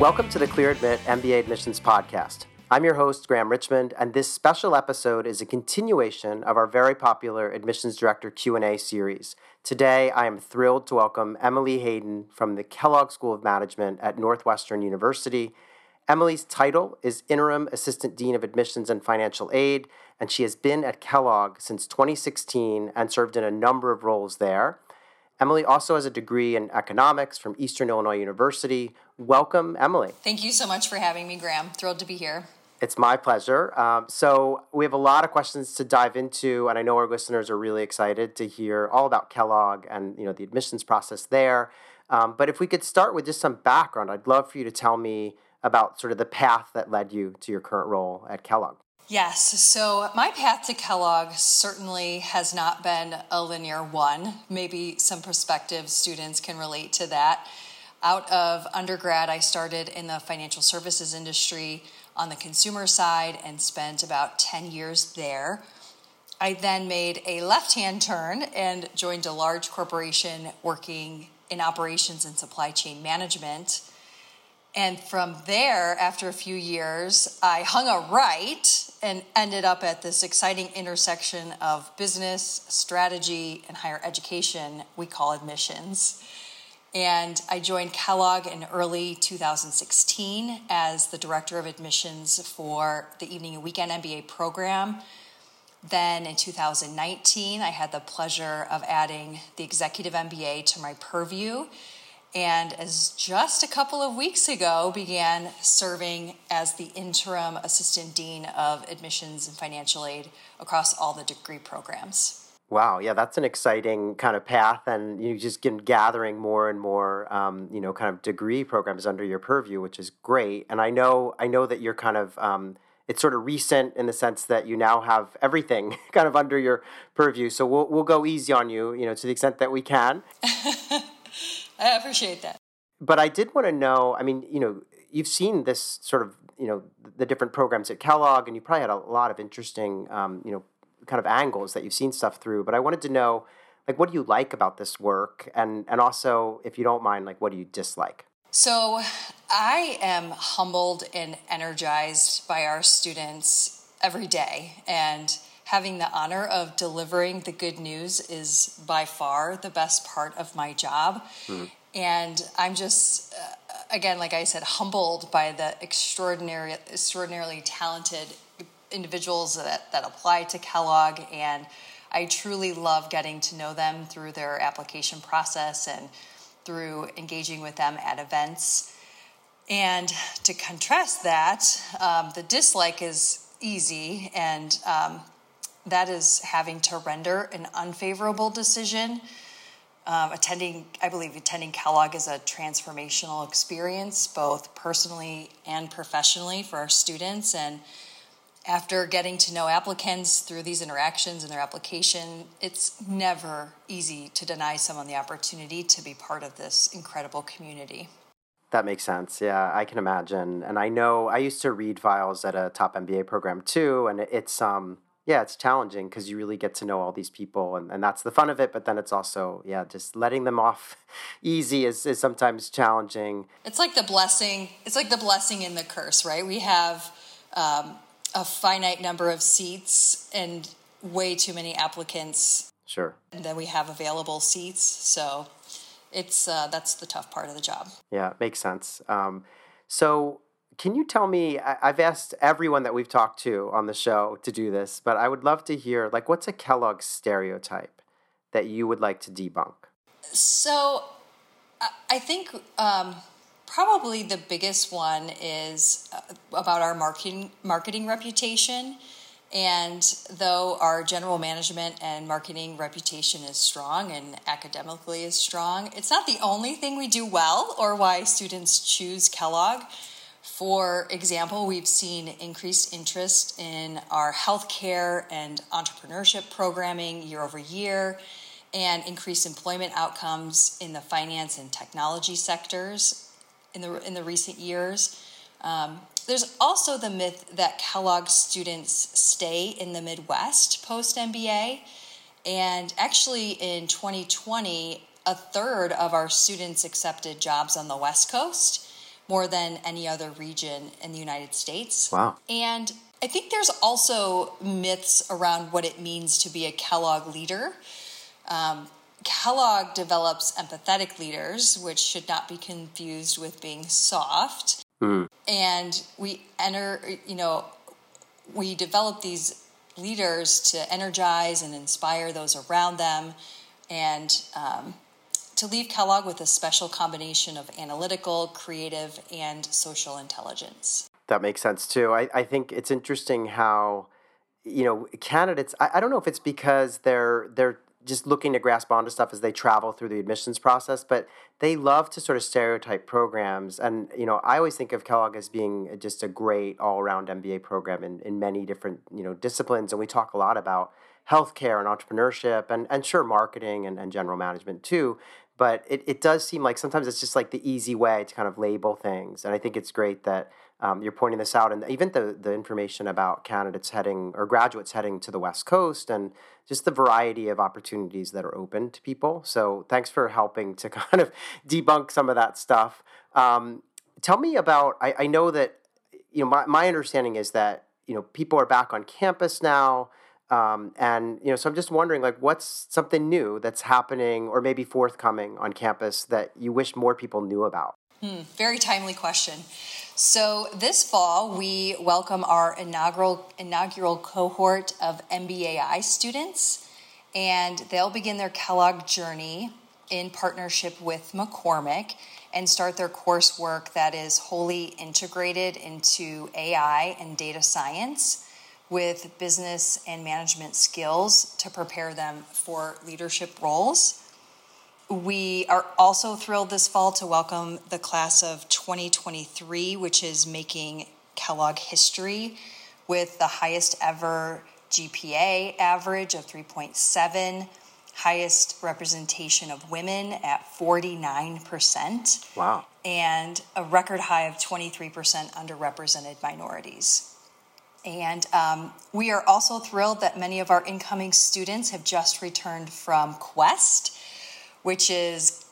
Welcome to the Clear Admit MBA Admissions Podcast. I'm your host, Graham Richmond, and this special episode is a continuation of our very popular Admissions Director Q&A series. Today, I am thrilled to welcome Emily Hayden from the Kellogg School of Management at Northwestern University. Emily's title is Interim Assistant Dean of Admissions and Financial Aid, and she has been at Kellogg since 2016 and served in a number of roles there. Emily also has a degree in economics from Eastern Illinois University. Welcome, Emily. Thank you so much for having me, Graham. Thrilled to be here. It's my pleasure. Um, so, we have a lot of questions to dive into, and I know our listeners are really excited to hear all about Kellogg and you know the admissions process there. Um, but if we could start with just some background, I'd love for you to tell me about sort of the path that led you to your current role at Kellogg. Yes. So my path to Kellogg certainly has not been a linear one. Maybe some prospective students can relate to that. Out of undergrad, I started in the financial services industry on the consumer side and spent about 10 years there. I then made a left hand turn and joined a large corporation working in operations and supply chain management. And from there, after a few years, I hung a right and ended up at this exciting intersection of business, strategy, and higher education we call admissions. And I joined Kellogg in early 2016 as the director of admissions for the evening and weekend MBA program. Then in 2019, I had the pleasure of adding the executive MBA to my purview and as just a couple of weeks ago began serving as the interim assistant dean of admissions and financial aid across all the degree programs. Wow, yeah, that's an exciting kind of path, and you just get gathering more and more, um, you know, kind of degree programs under your purview, which is great. And I know, I know that you're kind of, um, it's sort of recent in the sense that you now have everything kind of under your purview. So we'll we'll go easy on you, you know, to the extent that we can. I appreciate that. But I did want to know. I mean, you know, you've seen this sort of, you know, the different programs at Kellogg, and you probably had a lot of interesting, um, you know, kind of angles that you've seen stuff through. But I wanted to know, like, what do you like about this work, and and also, if you don't mind, like, what do you dislike? So, I am humbled and energized by our students every day, and having the honor of delivering the good news is by far the best part of my job. Mm-hmm. And I'm just, uh, again, like I said, humbled by the extraordinary, extraordinarily talented individuals that, that apply to Kellogg. And I truly love getting to know them through their application process and through engaging with them at events. And to contrast that, um, the dislike is easy and um, that is having to render an unfavorable decision. Um, attending, I believe, attending Kellogg is a transformational experience, both personally and professionally for our students. And after getting to know applicants through these interactions and their application, it's never easy to deny someone the opportunity to be part of this incredible community. That makes sense. Yeah, I can imagine. And I know I used to read files at a top MBA program too, and it's um yeah, it's challenging because you really get to know all these people, and, and that's the fun of it. But then it's also, yeah, just letting them off easy is, is sometimes challenging. It's like the blessing. It's like the blessing and the curse, right? We have um, a finite number of seats and way too many applicants. Sure. And then we have available seats, so it's uh, that's the tough part of the job. Yeah, makes sense. Um, so can you tell me? I've asked everyone that we've talked to on the show to do this, but I would love to hear like what's a Kellogg stereotype that you would like to debunk? So, I think um, probably the biggest one is uh, about our marketing marketing reputation. And though our general management and marketing reputation is strong and academically is strong, it's not the only thing we do well or why students choose Kellogg. For example, we've seen increased interest in our healthcare and entrepreneurship programming year over year, and increased employment outcomes in the finance and technology sectors in the in the recent years. Um, there's also the myth that Kellogg students stay in the Midwest post MBA, and actually in 2020, a third of our students accepted jobs on the West Coast more than any other region in the United States. Wow. And I think there's also myths around what it means to be a Kellogg leader. Um, Kellogg develops empathetic leaders, which should not be confused with being soft. Mm. And we enter, you know, we develop these leaders to energize and inspire those around them and um, to leave Kellogg with a special combination of analytical, creative, and social intelligence. That makes sense too. I, I think it's interesting how, you know, candidates, I, I don't know if it's because they're they're just looking to grasp onto stuff as they travel through the admissions process, but they love to sort of stereotype programs. And, you know, I always think of Kellogg as being just a great all around MBA program in, in many different, you know, disciplines. And we talk a lot about healthcare and entrepreneurship and, and sure, marketing and, and general management too. But it, it does seem like sometimes it's just like the easy way to kind of label things. And I think it's great that um, you're pointing this out, and even the the information about candidates heading or graduates heading to the West Coast, and just the variety of opportunities that are open to people. So thanks for helping to kind of debunk some of that stuff. Um, tell me about. I, I know that you know my my understanding is that you know people are back on campus now. Um, and you know, so I'm just wondering, like, what's something new that's happening, or maybe forthcoming on campus that you wish more people knew about? Hmm, very timely question. So this fall, we welcome our inaugural inaugural cohort of MBAI students, and they'll begin their Kellogg journey in partnership with McCormick and start their coursework that is wholly integrated into AI and data science with business and management skills to prepare them for leadership roles. We are also thrilled this fall to welcome the class of 2023, which is making Kellogg history with the highest ever GPA average of 3.7, highest representation of women at 49%. Wow. And a record high of 23% underrepresented minorities. And um, we are also thrilled that many of our incoming students have just returned from KWEST which is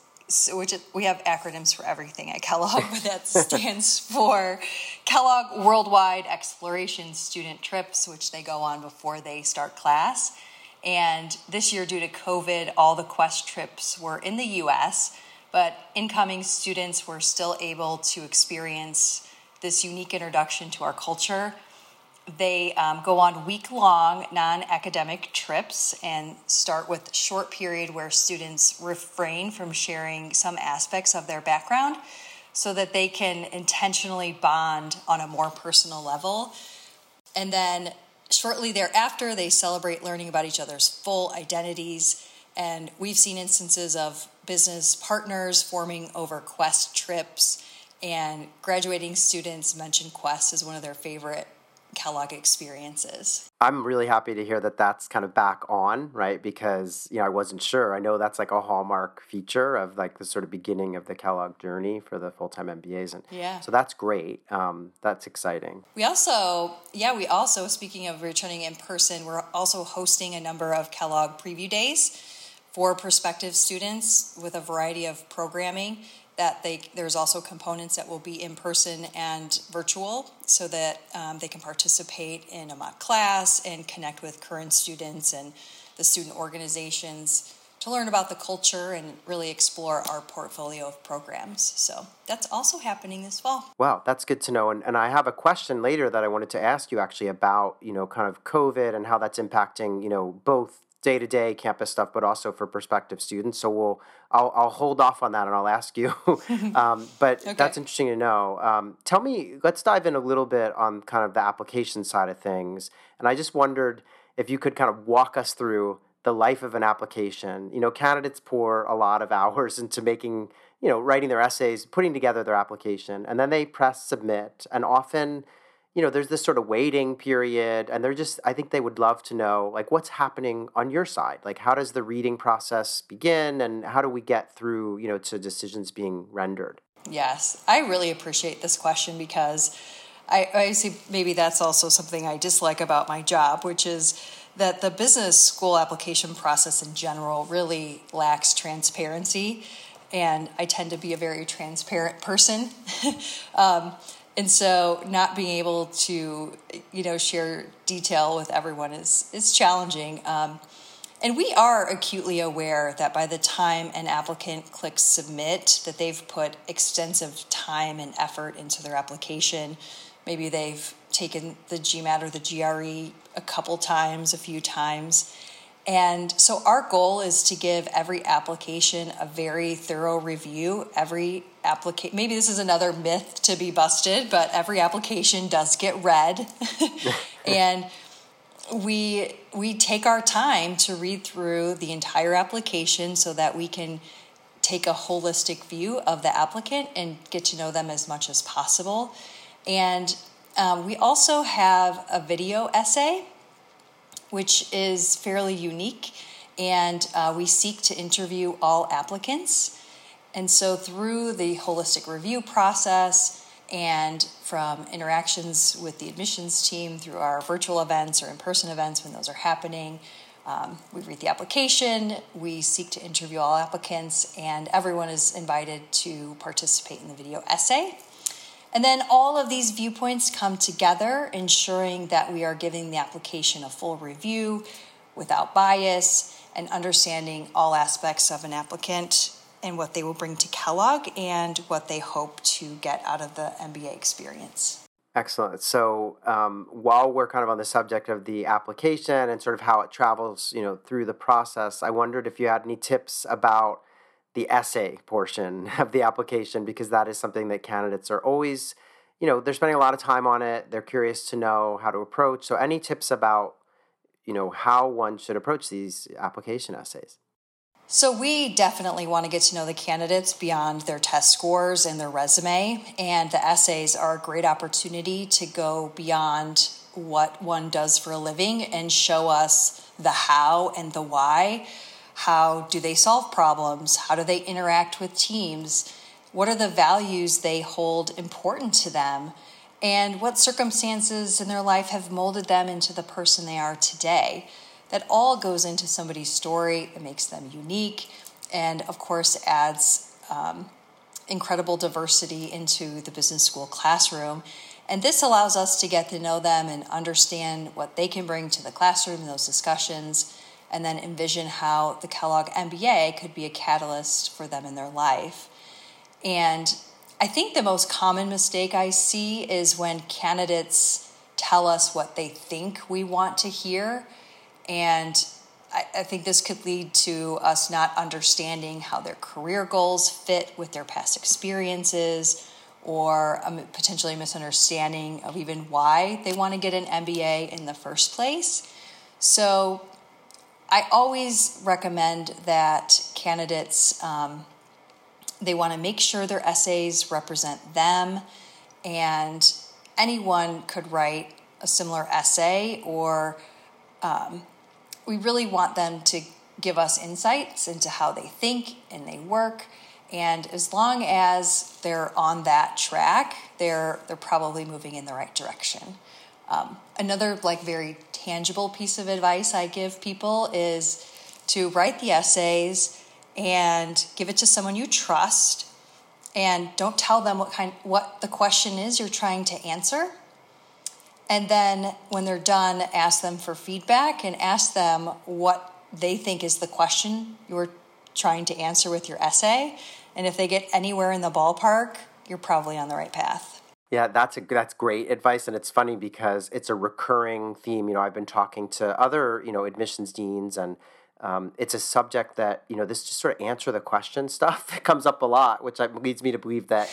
which we have acronyms for everything at Kellogg, but that stands for Kellogg Worldwide Exploration Student Trips, which they go on before they start class. And this year, due to COVID, all the KWEST trips were in the US, but incoming students were still able to experience this unique introduction to our culture they um, go on week long non academic trips and start with short period where students refrain from sharing some aspects of their background so that they can intentionally bond on a more personal level. And then shortly thereafter, they celebrate learning about each other's full identities. And we've seen instances of business partners forming over KWEST trips, and graduating students mention KWEST as one of their favorite Kellogg experiences. I'm really happy to hear that that's kind of back on, right? Because, you know, I wasn't sure. I know that's like a hallmark feature of like the sort of beginning of the Kellogg journey for the full time MBAs. And yeah. so that's great. Um, that's exciting. We also, yeah, we also, speaking of returning in person, we're also hosting a number of Kellogg preview days for prospective students with a variety of programming that they there's also components that will be in person and virtual so that um, they can participate in a mock class and connect with current students and the student organizations to learn about the culture and really explore our portfolio of programs. So that's also happening this fall. Wow, that's good to know. And, and I have a question later that I wanted to ask you actually about, you know, kind of COVID and how that's impacting, you know, both day to day campus stuff, but also for prospective students. So we'll I'll, I'll hold off on that and I'll ask you. um, but okay. that's interesting to know. Um, tell me, let's dive in a little bit on kind of the application side of things. And I just wondered if you could kind of walk us through the life of an application. You know, candidates pour a lot of hours into making, you know, writing their essays, putting together their application, and then they press submit. And often you know, there's this sort of waiting period, and they're just, I think they would love to know, like, what's happening on your side? Like, how does the reading process begin, and how do we get through, you know, to decisions being rendered? Yes, I really appreciate this question because I, I see maybe that's also something I dislike about my job, which is that the business school application process in general really lacks transparency and I tend to be a very transparent person. um, and so not being able to, you know, share detail with everyone is, is challenging. Um, and we are acutely aware that by the time an applicant clicks submit, that they've put extensive time and effort into their application. Maybe they've taken the GMAT or the GRE a couple times, a few times. And so our goal is to give every application a very thorough review. Every application, maybe this is another myth to be busted, but every application does get read. and we we take our time to read through the entire application so that we can take a holistic view of the applicant and get to know them as much as possible. And um, we also have a video essay, which is fairly unique, and uh, we seek to interview all applicants. And so, through the holistic review process, and from interactions with the admissions team through our virtual events or in person events when those are happening. Um, we read the application, we seek to interview all applicants, and everyone is invited to participate in the video essay. And then all of these viewpoints come together, ensuring that we are giving the application a full review without bias and understanding all aspects of an applicant and what they will bring to Kellogg and what they hope to get out of the MBA experience. Excellent. So um, while we're kind of on the subject of the application and sort of how it travels, you know, through the process, I wondered if you had any tips about the essay portion of the application because that is something that candidates are always, you know, they're spending a lot of time on it. They're curious to know how to approach. So any tips about, you know, how one should approach these application essays? So, we definitely want to get to know the candidates beyond their test scores and their resume. And the essays are a great opportunity to go beyond what one does for a living and show us the how and the why. How do they solve problems? How do they interact with teams? What are the values they hold important to them? And what circumstances in their life have molded them into the person they are today? that all goes into somebody's story. It makes them unique, and of course, adds um, incredible diversity into the business school classroom. And this allows us to get to know them and understand what they can bring to the classroom those discussions, and then envision how the Kellogg MBA could be a catalyst for them in their life. And I think the most common mistake I see is when candidates tell us what they think we want to hear and I, I think this could lead to us not understanding how their career goals fit with their past experiences or a potentially a misunderstanding of even why they want to get an MBA in the first place. So I always recommend that candidates um, they want to make sure their essays represent them, and anyone could write a similar essay or um, we really want them to give us insights into how they think and they work. And as long as they're on that track, they're they're probably moving in the right direction. Um, another like very tangible piece of advice I give people is to write the essays and give it to someone you trust and don't tell them what kind what the question is you're trying to answer and then when they're done, ask them for feedback and ask them what they think is the question you're trying to answer with your essay. And if they get anywhere in the ballpark, you're probably on the right path. Yeah, that's a that's great advice, and it's funny because it's a recurring theme. You know, I've been talking to other you know admissions deans and um, it's a subject that you know this just sort of answer the question stuff that comes up a lot which leads me to believe that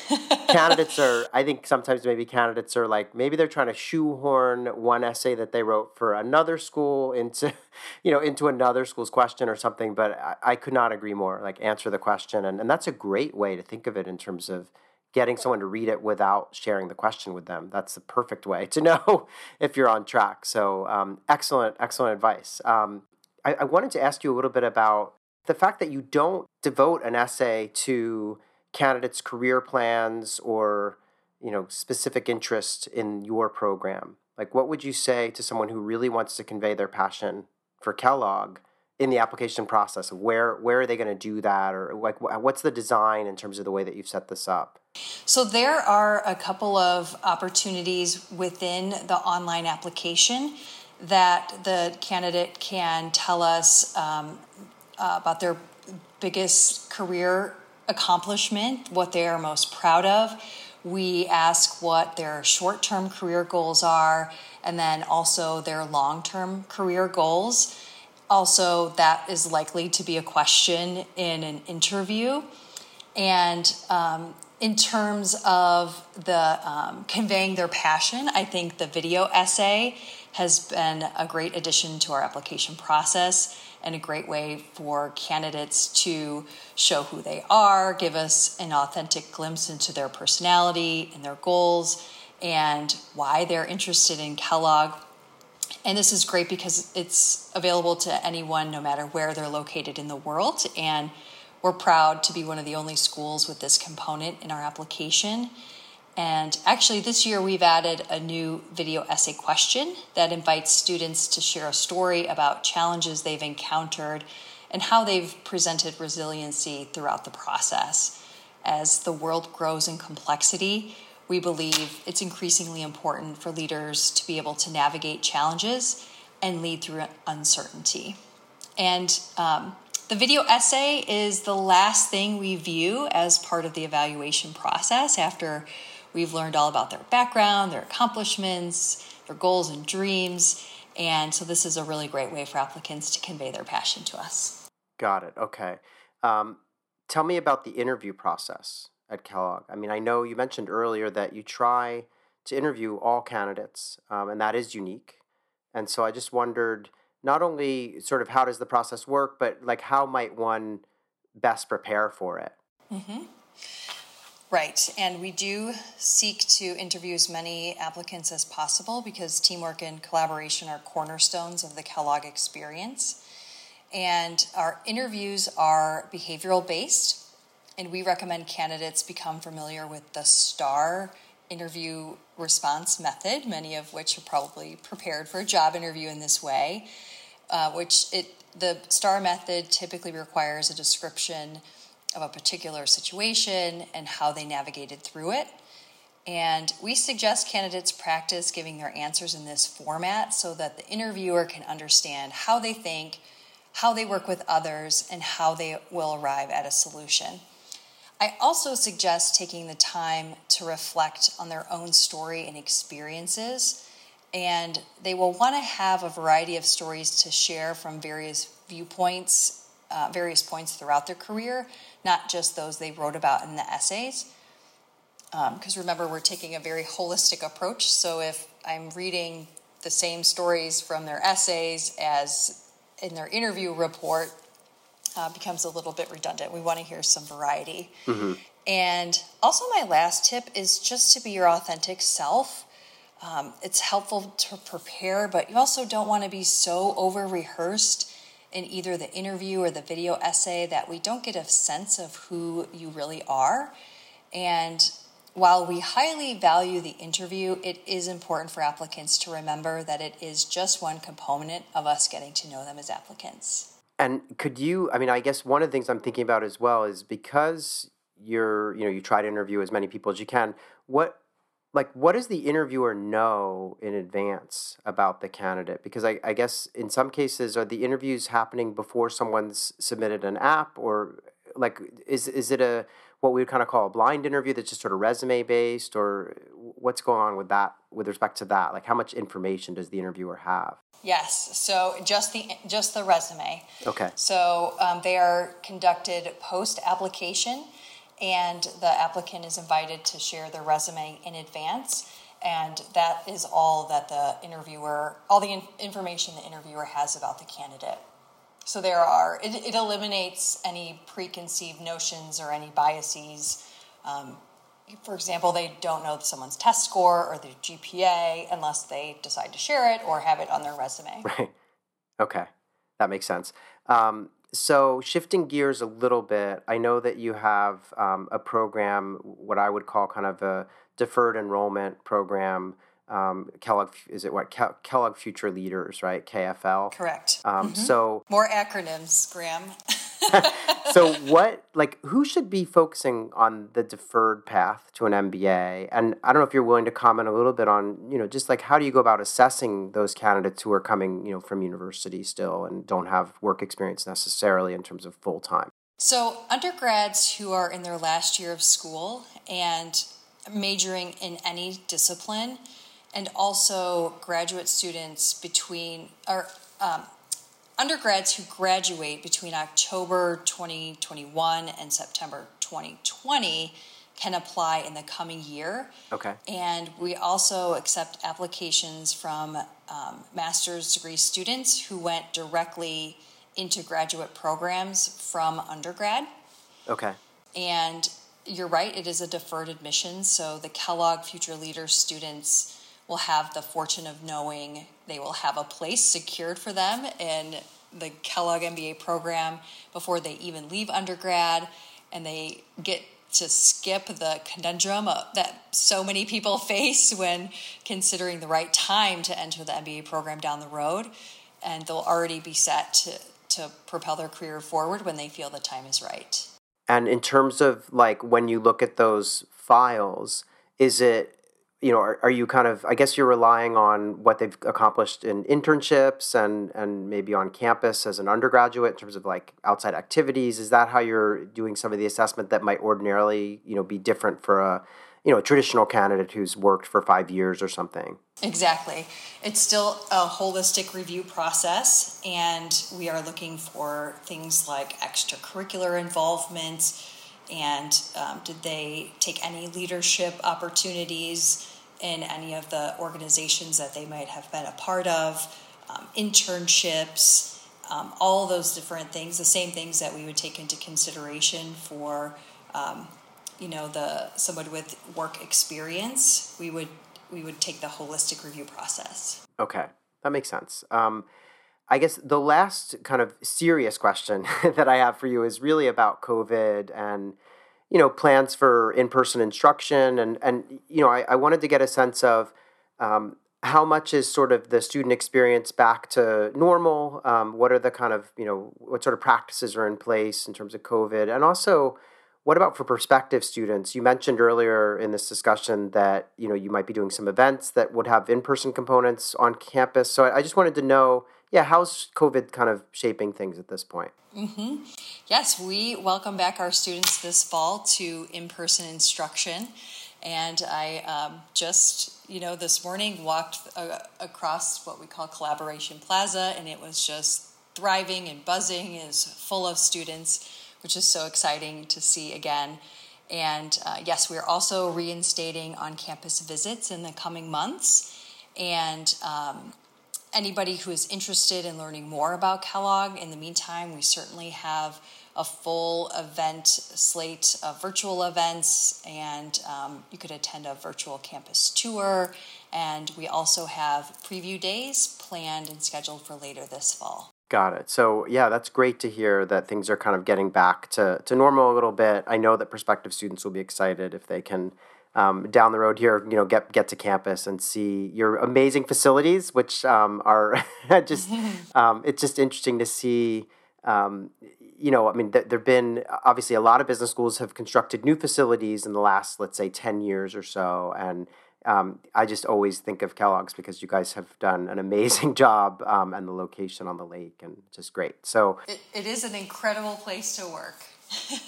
candidates are i think sometimes maybe candidates are like maybe they're trying to shoehorn one essay that they wrote for another school into you know into another school's question or something but i, I could not agree more like answer the question and, and that's a great way to think of it in terms of getting someone to read it without sharing the question with them. That's the perfect way to know if you're on track. So um, excellent excellent advice. Um, I, I wanted to ask you a little bit about the fact that you don't devote an essay to candidates' career plans or you know specific interest in your program. Like, what would you say to someone who really wants to convey their passion for Kellogg in the application process? Where where are they going to do that, or like what's the design in terms of the way that you've set this up? So there are a couple of opportunities within the online application that the candidate can tell us um, uh, about their biggest career accomplishment, what they are most proud of. We ask what their short term career goals are, and then also their long term career goals. Also, that is likely to be a question in an interview. And um, in terms of the um, conveying their passion, I think the video essay has been a great addition to our application process and a great way for candidates to show who they are, give us an authentic glimpse into their personality and their goals, and why they're interested in Kellogg. And this is great because it's available to anyone no matter where they're located in the world. And we're proud to be one of the only schools with this component in our application. And actually, this year we've added a new video essay question that invites students to share a story about challenges they've encountered and how they've presented resiliency throughout the process. As the world grows in complexity, we believe it's increasingly important for leaders to be able to navigate challenges and lead through uncertainty. And um, the video essay is the last thing we view as part of the evaluation process after we've learned all about their background, their accomplishments, their goals and dreams. And so, this is a really great way for applicants to convey their passion to us. Got it. Okay. Um, tell me about the interview process at Kellogg. I mean, I know you mentioned earlier that you try to interview all candidates, um, and that is unique. And so I just wondered not only sort of how does the process work, but like how might one best prepare for it? Mm-hmm. Right, and we do seek to interview as many applicants as possible because teamwork and collaboration are cornerstones of the Kellogg experience. And our interviews are behavioral based, and we recommend candidates become familiar with the STAR interview response method, many of which are probably prepared for a job interview in this way, uh, which it the STAR method typically requires a description of a particular situation and how they navigated through it. And we suggest candidates practice giving their answers in this format so that the interviewer can understand how they think, how they work with others, and how they will arrive at a solution. I also suggest taking the time to reflect on their own story and experiences. And they will want to have a variety of stories to share from various viewpoints, uh, various points throughout their career, not just those they wrote about in the essays. Because um, remember, we're taking a very holistic approach. So if I'm reading the same stories from their essays as in their interview report, uh, becomes a little bit redundant. We want to hear some variety. Mm-hmm. And also, my last tip is just to be your authentic self. Um, it's helpful to prepare, but you also don't want to be so over rehearsed in either the interview or the video essay that we don't get a sense of who you really are. And while we highly value the interview, it is important for applicants to remember that it is just one component of us getting to know them as applicants. And could you, I mean, I guess one of the things I'm thinking about as well is because you're, you know, you try to interview as many people as you can, what, like, what does the interviewer know in advance about the candidate? Because I, I guess in some cases, are the interviews happening before someone's submitted an app or like, is, is it a, what we would kind of call a blind interview that's just sort of resume based or what's going on with that with respect to that? Like how much information does the interviewer have? Yes so just the just the resume. Okay. So um, they are conducted post application and the applicant is invited to share their resume in advance and that is all that the interviewer all the in- information the interviewer has about the candidate. So there are, it, it eliminates any preconceived notions or any biases. Um, for example, they don't know someone's test score or their GPA unless they decide to share it or have it on their resume. Right. Okay. That makes sense. Um, so, shifting gears a little bit, I know that you have um, a program, what I would call kind of a deferred enrollment program um, Kellogg is it what Kellogg Future Leaders, right? KFL. Correct. Um, mm-hmm. So more acronyms, Graham. so what like who should be focusing on the deferred path to an MBA? And I don't know if you're willing to comment a little bit on you know just like how do you go about assessing those candidates who are coming you know from university still and don't have work experience necessarily in terms of full time. So undergrads who are in their last year of school and majoring in any discipline and also graduate students between or um, undergrads who graduate between October 2021 and September 2020 can apply in the coming year. Okay. And we also accept applications from um, master's degree students who went directly into graduate programs from undergrad. Okay. And you're right, it is a deferred admission. So the Kellogg Future Leaders students will have the fortune of knowing they will have a place secured for them in the Kellogg MBA program before they even leave undergrad, and they get to skip the conundrum that so many people face when considering the right time to enter the MBA program down the road, and they'll already be set to to propel their career forward when they feel the time is right. And in terms of like when you look at those files, is it you know, are, are you kind of, I guess you're relying on what they've accomplished in internships and, and maybe on campus as an undergraduate in terms of like outside activities? Is that how you're doing some of the assessment that might ordinarily, you know, be different for a, you know, a traditional candidate who's worked for five years or something? Exactly. It's still a holistic review process, and we are looking for things like extracurricular involvement and um, did they take any leadership opportunities in any of the organizations that they might have been a part of, um, internships, um, all those different things, the same things that we would take into consideration for, um, you know, the someone with work experience. We would we would take the holistic review process. Okay, that makes sense. Um, I guess the last kind of serious question that I have for you is really about COVID and you know plans for in-person instruction and and you know I, I wanted to get a sense of um, how much is sort of the student experience back to normal? Um, what are the kind of you know what sort of practices are in place in terms of covid? And also what about for prospective students? You mentioned earlier in this discussion that you know you might be doing some events that would have in-person components on campus. So i, I just wanted to know yeah, how's COVID kind of shaping things at this point? Mm-hmm. Yes, we welcome back our students this fall to in person instruction. And I um, just, you know, this morning walked uh, across what we call Collaboration Plaza, and it was just thriving and buzzing, is full of students, which is so exciting to see again. And uh, yes, we're also reinstating on campus visits in the coming months. And um, anybody who is interested in learning more about Kellogg, in the meantime, we certainly have a full event slate of virtual events, and um, you could attend a virtual campus tour. And we also have preview days planned and scheduled for later this fall. Got it. So, yeah, that's great to hear that things are kind of getting back to, to normal a little bit. I know that prospective students will be excited if they can um, down the road here, you know, get get to campus and see your amazing facilities, which um, are just um, it's just interesting to see. Um, you know, I mean, th- there've been obviously a lot of business schools have constructed new facilities in the last, let's say, ten years or so, and um, I just always think of Kellogg's because you guys have done an amazing job um, and the location on the lake and just great. So it, it is an incredible place to work.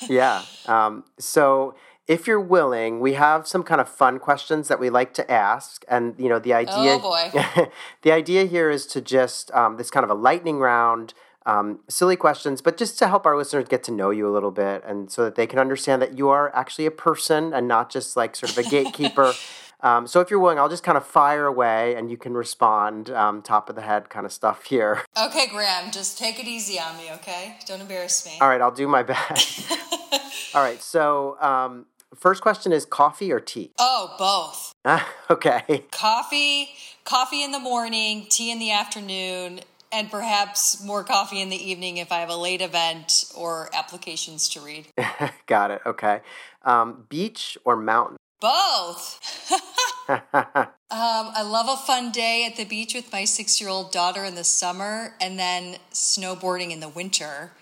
yeah. Um, so if you're willing, we have some kind of fun questions that we like to ask, and you know the idea. Oh boy! the idea here is to just um, this kind of a lightning round, um, silly questions, but just to help our listeners get to know you a little bit, and so that they can understand that you are actually a person and not just like sort of a gatekeeper. Um, so if you're willing, I'll just kind of fire away and you can respond um, top of the head kind of stuff here. Okay, Graham, just take it easy on me, okay? Don't embarrass me. All right, I'll do my best. All right, so um, First question is coffee or tea? Oh, both. okay. Coffee, coffee in the morning, tea in the afternoon, and perhaps more coffee in the evening if I have a late event or applications to read. Got it. Okay. Um, beach or mountain? Both. Um, I love a fun day at the beach with my six year old daughter in the summer and then snowboarding in the winter.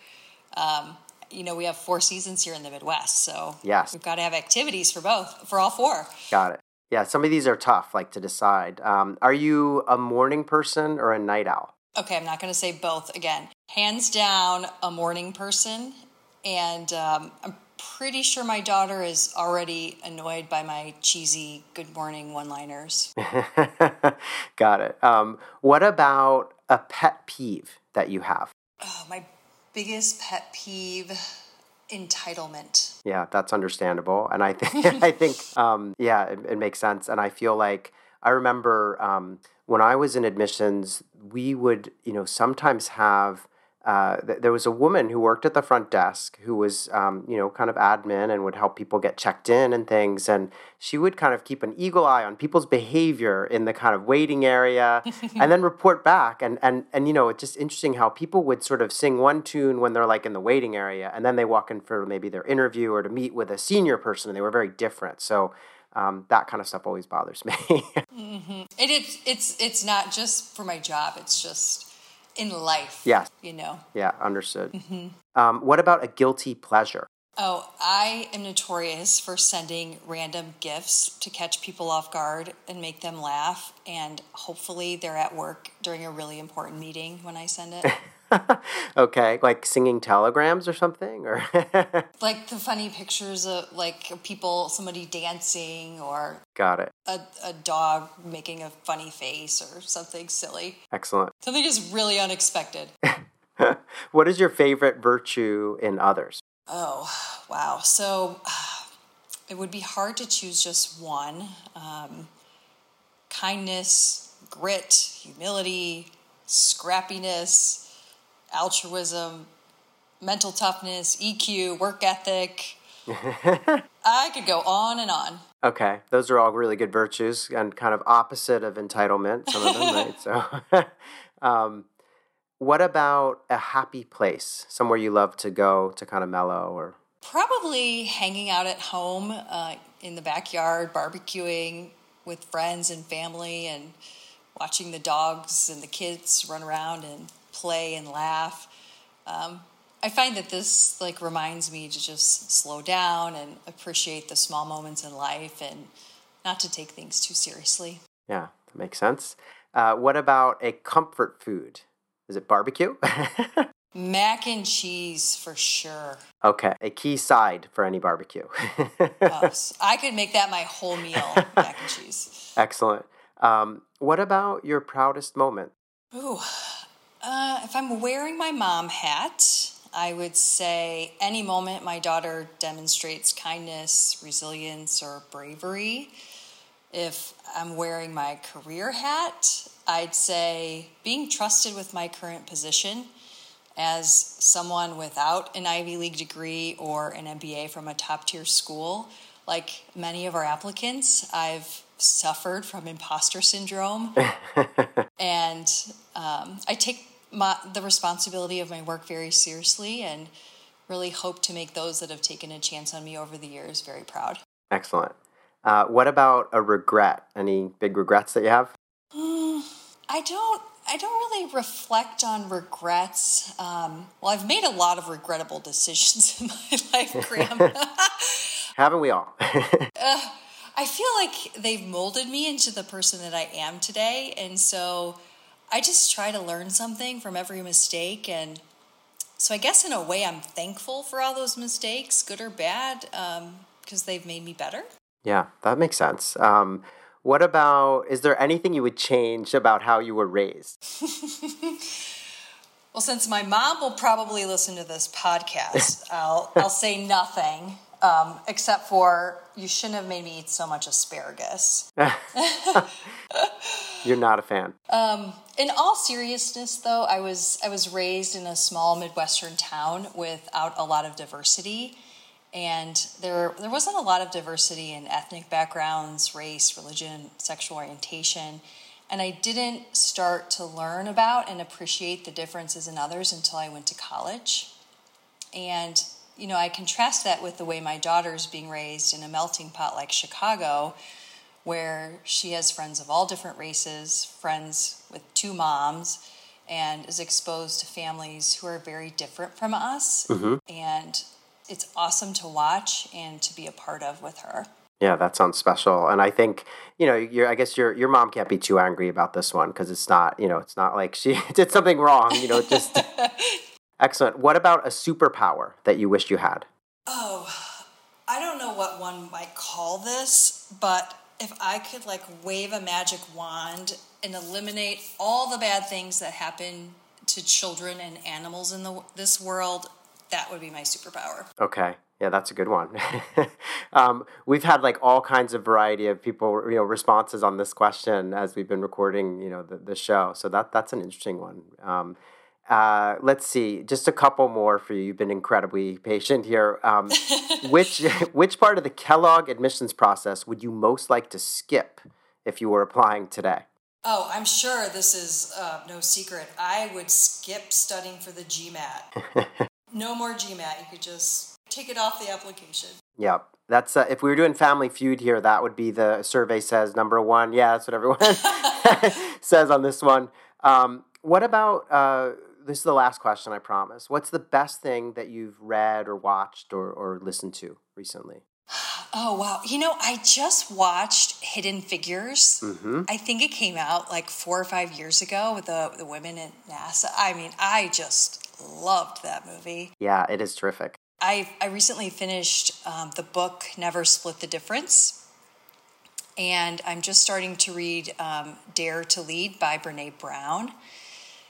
Um, you know, we have four seasons here in the Midwest, so yes. we've got to have activities for both, for all four. Got it. Yeah, some of these are tough, like to decide. Um, are you a morning person or a night owl? Okay, I'm not going to say both again. Hands down, a morning person. And um, I'm pretty sure my daughter is already annoyed by my cheesy good morning one liners. Got it. Um, what about a pet peeve that you have? Oh, my biggest pet peeve entitlement. Yeah, that's understandable, and I think I think um, yeah, it, it, makes sense. And I feel like I remember um, when I was in admissions, we would you know sometimes have uh, th- there was a woman who worked at the front desk who was, um, you know, kind of admin and would help people get checked in and things. And she would kind of keep an eagle eye on people's behavior in the kind of waiting area and then report back. And, and, and, you know, it's just interesting how people would sort of sing one tune when they're like in the waiting area and then they walk in for maybe their interview or to meet with a senior person and they were very different. So, um, that kind of stuff always bothers me. mm-hmm. it, it, it's, it's not just for my job. It's just, in life. Yes. You know? Yeah, understood. Mm-hmm. Um, what about a guilty pleasure? Oh, I am notorious for sending random gifts to catch people off guard and make them laugh. And hopefully they're at work during a really important meeting when I send it. okay, like singing telegrams or something, or like the funny pictures of like people, somebody dancing, or got it, a, a dog making a funny face or something silly. Excellent. Something just really unexpected. what is your favorite virtue in others? Oh, wow. So it would be hard to choose just one. Um, kindness, grit, humility, scrappiness altruism, mental toughness, EQ, work ethic. I could go on and on. Okay, those are all really good virtues and kind of opposite of entitlement, some of them, right? So, um, what about a happy place, somewhere you love to go to kind of mellow or? Probably hanging out at home uh, in the backyard, barbecuing with friends and family, and watching the dogs and the kids run around and play and laugh. Um, I find that this like reminds me to just slow down and appreciate the small moments in life and not to take things too seriously. Yeah, that makes sense. Uh, what about a comfort food? Is it barbecue? Mac and cheese for sure. Okay, a key side for any barbecue. oh, I could make that my whole meal, mac and cheese. Excellent. Um, what about your proudest moment? Ooh, uh, if I'm wearing my mom hat, I would say any moment my daughter demonstrates kindness, resilience, or bravery. If I'm wearing my career hat, I'd say being trusted with my current position as someone without an Ivy League degree or an MBA from a top tier school. Like many of our applicants, I've suffered from imposter syndrome. and um, I take my, the responsibility of my work very seriously and really hope to make those that have taken a chance on me over the years very proud. Excellent. Uh, what about a regret? Any big regrets that you have? I don't. I don't really reflect on regrets. Um, well, I've made a lot of regrettable decisions in my life, Graham. Haven't we all? uh, I feel like they've molded me into the person that I am today, and so I just try to learn something from every mistake. And so I guess in a way, I'm thankful for all those mistakes, good or bad, because um, they've made me better. Yeah, that makes sense. Um, what about, is there anything you would change about how you were raised? well, since my mom will probably listen to this podcast, I'll, I'll say nothing um, except for you shouldn't have made me eat so much asparagus. You're not a fan. Um, in all seriousness, though, I was I was raised in a small midwestern town without a lot of diversity, and there there wasn't a lot of diversity in ethnic backgrounds, race, religion, sexual orientation. And I didn't start to learn about and appreciate the differences in others until I went to college. And you know, I contrast that with the way my daughter's being raised in a melting pot like Chicago, where she has friends of all different races, friends with two moms, and is exposed to families who are very different from us. Mm-hmm. And it's awesome to watch and to be a part of with her. Yeah, that sounds special. And I think, you know, I guess your your mom can't be too angry about this one because it's not, you know, it's not like she did something wrong, you know, just Excellent. What about a superpower that you wish you had? Oh, I don't know what one might call this, but if I could like wave a magic wand and eliminate all the bad things that happen to children and animals in the this world, that would be my superpower. Okay. Yeah, that's a good one. um, we've had like all kinds of variety of people, you know, responses on this question as we've been recording, you know, the, the show. So that that's an interesting one. Um, uh, let's see, just a couple more for you. You've been incredibly patient here. Um, which which part of the Kellogg admissions process would you most like to skip if you were applying today? Oh, I'm sure this is uh, no secret. I would skip studying for the GMAT. No more GMAT. You could just take it off the application. Yep. That's uh, if we were doing Family Feud here, that would be the survey says number one. Yeah, that's what everyone says on this one. Um, what about uh, this is the last question, I promise. What's the best thing that you've read or watched or, or listened to recently? Oh, wow. You know, I just watched Hidden Figures. Mm-hmm. I think it came out like four or five years ago with the, the women at NASA. I mean, I just loved that movie. Yeah, it is terrific. I, I recently finished um, the book Never Split the Difference. And I'm just starting to read um, Dare to Lead by Brene Brown.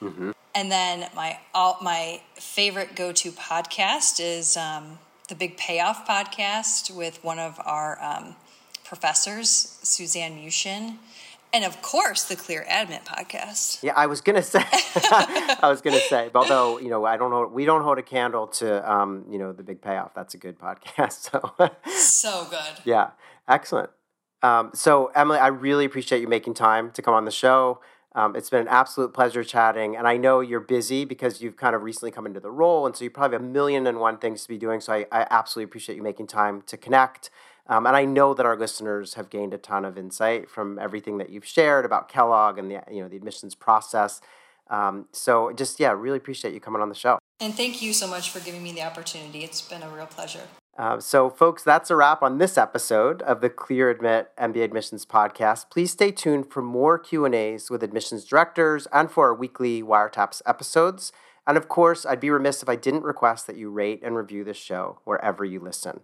Mm-hmm. And then my all, my favorite go to podcast is um, the Big Payoff podcast with one of our um, professors, Suzanne Muchin. And of course, the Clear Admit podcast. Yeah, I was gonna say, I was gonna say, although you know, I don't know, we don't hold a candle to, um, you know, the Big Payoff. That's a good podcast. So, so good. Yeah, excellent. Um, so, Emily, I really appreciate you making time to come on the show. Um, it's been an absolute pleasure chatting. And I know you're busy because you've kind of recently come into the role. And so you probably have a million and one things to be doing. So I, I absolutely appreciate you making time to connect. Um, and I know that our listeners have gained a ton of insight from everything that you've shared about Kellogg and the, you know, the admissions process. Um, so just, yeah, really appreciate you coming on the show. And thank you so much for giving me the opportunity. It's been a real pleasure. Uh, so, folks, that's a wrap on this episode of the Clear Admit MBA Admissions podcast. Please stay tuned for more Q and A's with admissions directors and for our weekly wiretaps episodes. And of course, I'd be remiss if I didn't request that you rate and review this show wherever you listen.